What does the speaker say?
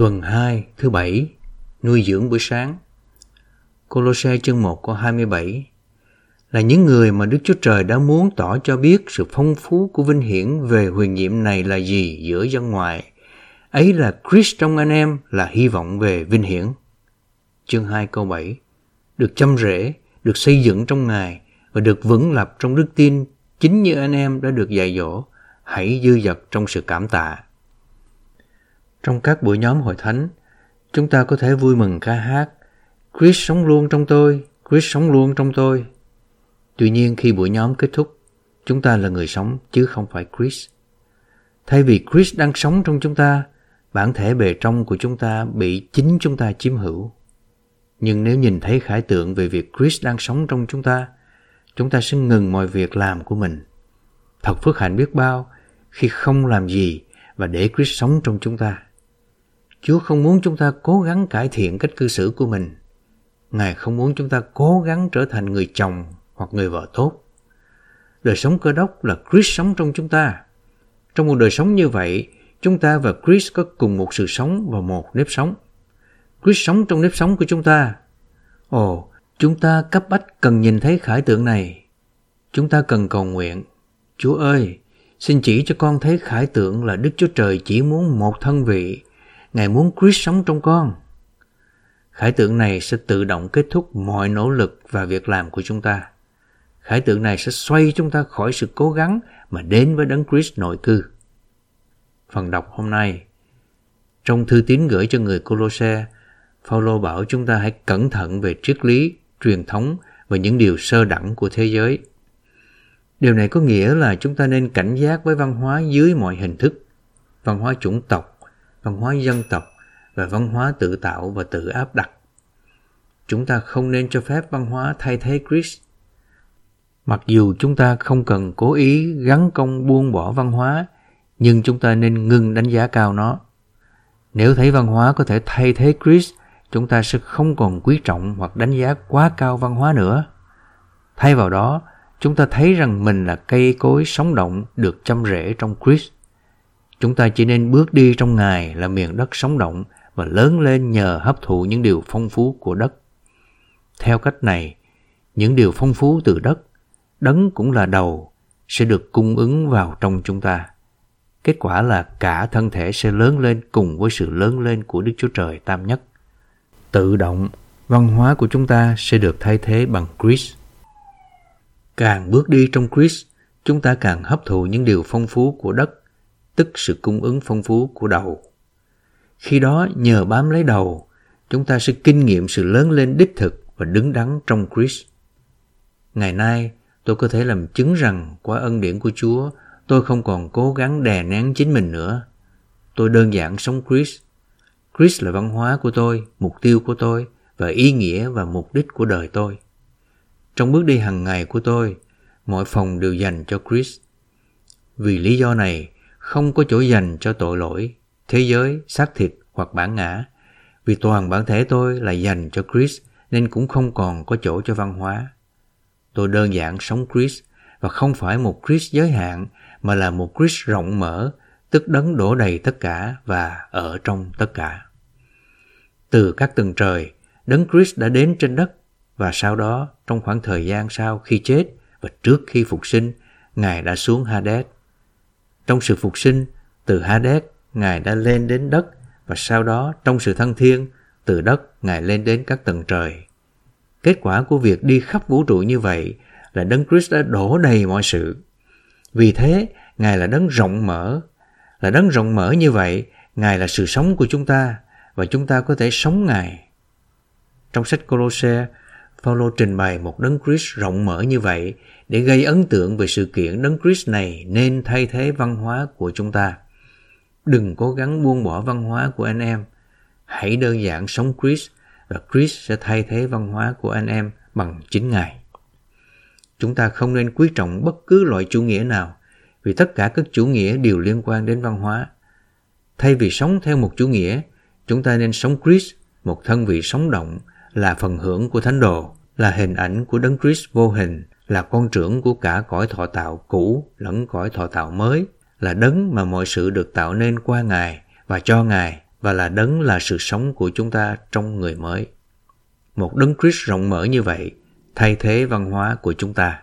Tuần 2, thứ bảy, nuôi dưỡng buổi sáng. Colossae chương 1 câu 27 là những người mà Đức Chúa Trời đã muốn tỏ cho biết sự phong phú của vinh hiển về huyền nhiệm này là gì giữa dân ngoại. Ấy là Christ trong anh em là hy vọng về vinh hiển. Chương 2 câu 7 Được chăm rễ, được xây dựng trong Ngài và được vững lập trong đức tin chính như anh em đã được dạy dỗ, hãy dư dật trong sự cảm tạ. Trong các buổi nhóm hội thánh, chúng ta có thể vui mừng ca hát Chris sống luôn trong tôi, Chris sống luôn trong tôi. Tuy nhiên khi buổi nhóm kết thúc, chúng ta là người sống chứ không phải Chris. Thay vì Chris đang sống trong chúng ta, bản thể bề trong của chúng ta bị chính chúng ta chiếm hữu. Nhưng nếu nhìn thấy khải tượng về việc Chris đang sống trong chúng ta, chúng ta sẽ ngừng mọi việc làm của mình. Thật phước hạnh biết bao khi không làm gì và để Chris sống trong chúng ta. Chúa không muốn chúng ta cố gắng cải thiện cách cư xử của mình. Ngài không muốn chúng ta cố gắng trở thành người chồng hoặc người vợ tốt. Đời sống cơ đốc là Chris sống trong chúng ta. Trong một đời sống như vậy, chúng ta và Chris có cùng một sự sống và một nếp sống. Chris sống trong nếp sống của chúng ta. Ồ, chúng ta cấp bách cần nhìn thấy khải tượng này. Chúng ta cần cầu nguyện. Chúa ơi, xin chỉ cho con thấy khải tượng là Đức Chúa Trời chỉ muốn một thân vị Ngài muốn Chris sống trong con. Khải tượng này sẽ tự động kết thúc mọi nỗ lực và việc làm của chúng ta. Khải tượng này sẽ xoay chúng ta khỏi sự cố gắng mà đến với đấng Chris nội cư. Phần đọc hôm nay Trong thư tín gửi cho người Colosse, Phaolô bảo chúng ta hãy cẩn thận về triết lý, truyền thống và những điều sơ đẳng của thế giới. Điều này có nghĩa là chúng ta nên cảnh giác với văn hóa dưới mọi hình thức, văn hóa chủng tộc, văn hóa dân tộc và văn hóa tự tạo và tự áp đặt. Chúng ta không nên cho phép văn hóa thay thế Chris. Mặc dù chúng ta không cần cố ý gắn công buông bỏ văn hóa, nhưng chúng ta nên ngừng đánh giá cao nó. Nếu thấy văn hóa có thể thay thế Chris, chúng ta sẽ không còn quý trọng hoặc đánh giá quá cao văn hóa nữa. Thay vào đó, chúng ta thấy rằng mình là cây cối sống động được chăm rễ trong Chris. Chúng ta chỉ nên bước đi trong Ngài là miền đất sống động và lớn lên nhờ hấp thụ những điều phong phú của đất. Theo cách này, những điều phong phú từ đất, đấng cũng là đầu, sẽ được cung ứng vào trong chúng ta. Kết quả là cả thân thể sẽ lớn lên cùng với sự lớn lên của Đức Chúa Trời Tam Nhất. Tự động, văn hóa của chúng ta sẽ được thay thế bằng Christ. Càng bước đi trong Christ, chúng ta càng hấp thụ những điều phong phú của đất tức sự cung ứng phong phú của đầu. Khi đó nhờ bám lấy đầu, chúng ta sẽ kinh nghiệm sự lớn lên đích thực và đứng đắn trong Christ. Ngày nay, tôi có thể làm chứng rằng qua ân điển của Chúa, tôi không còn cố gắng đè nén chính mình nữa. Tôi đơn giản sống Christ. Christ là văn hóa của tôi, mục tiêu của tôi và ý nghĩa và mục đích của đời tôi. Trong bước đi hàng ngày của tôi, mọi phòng đều dành cho Christ. Vì lý do này, không có chỗ dành cho tội lỗi, thế giới, xác thịt hoặc bản ngã. Vì toàn bản thể tôi là dành cho Chris nên cũng không còn có chỗ cho văn hóa. Tôi đơn giản sống Chris và không phải một Chris giới hạn mà là một Chris rộng mở, tức đấng đổ đầy tất cả và ở trong tất cả. Từ các tầng trời, đấng Chris đã đến trên đất và sau đó trong khoảng thời gian sau khi chết và trước khi phục sinh, Ngài đã xuống Hades trong sự phục sinh, từ Hades, Ngài đã lên đến đất và sau đó trong sự thăng thiên, từ đất Ngài lên đến các tầng trời. Kết quả của việc đi khắp vũ trụ như vậy là Đấng Christ đã đổ đầy mọi sự. Vì thế, Ngài là đấng rộng mở. Là đấng rộng mở như vậy, Ngài là sự sống của chúng ta và chúng ta có thể sống Ngài. Trong sách Colosse, Paulo trình bày một đấng Christ rộng mở như vậy để gây ấn tượng về sự kiện đấng Christ này nên thay thế văn hóa của chúng ta. Đừng cố gắng buông bỏ văn hóa của anh em. Hãy đơn giản sống Christ và Christ sẽ thay thế văn hóa của anh em bằng chính Ngài. Chúng ta không nên quý trọng bất cứ loại chủ nghĩa nào vì tất cả các chủ nghĩa đều liên quan đến văn hóa. Thay vì sống theo một chủ nghĩa, chúng ta nên sống Christ, một thân vị sống động, là phần hưởng của thánh đồ, là hình ảnh của đấng Christ vô hình, là con trưởng của cả cõi thọ tạo cũ lẫn cõi thọ tạo mới, là đấng mà mọi sự được tạo nên qua Ngài và cho Ngài và là đấng là sự sống của chúng ta trong người mới. Một đấng Christ rộng mở như vậy thay thế văn hóa của chúng ta.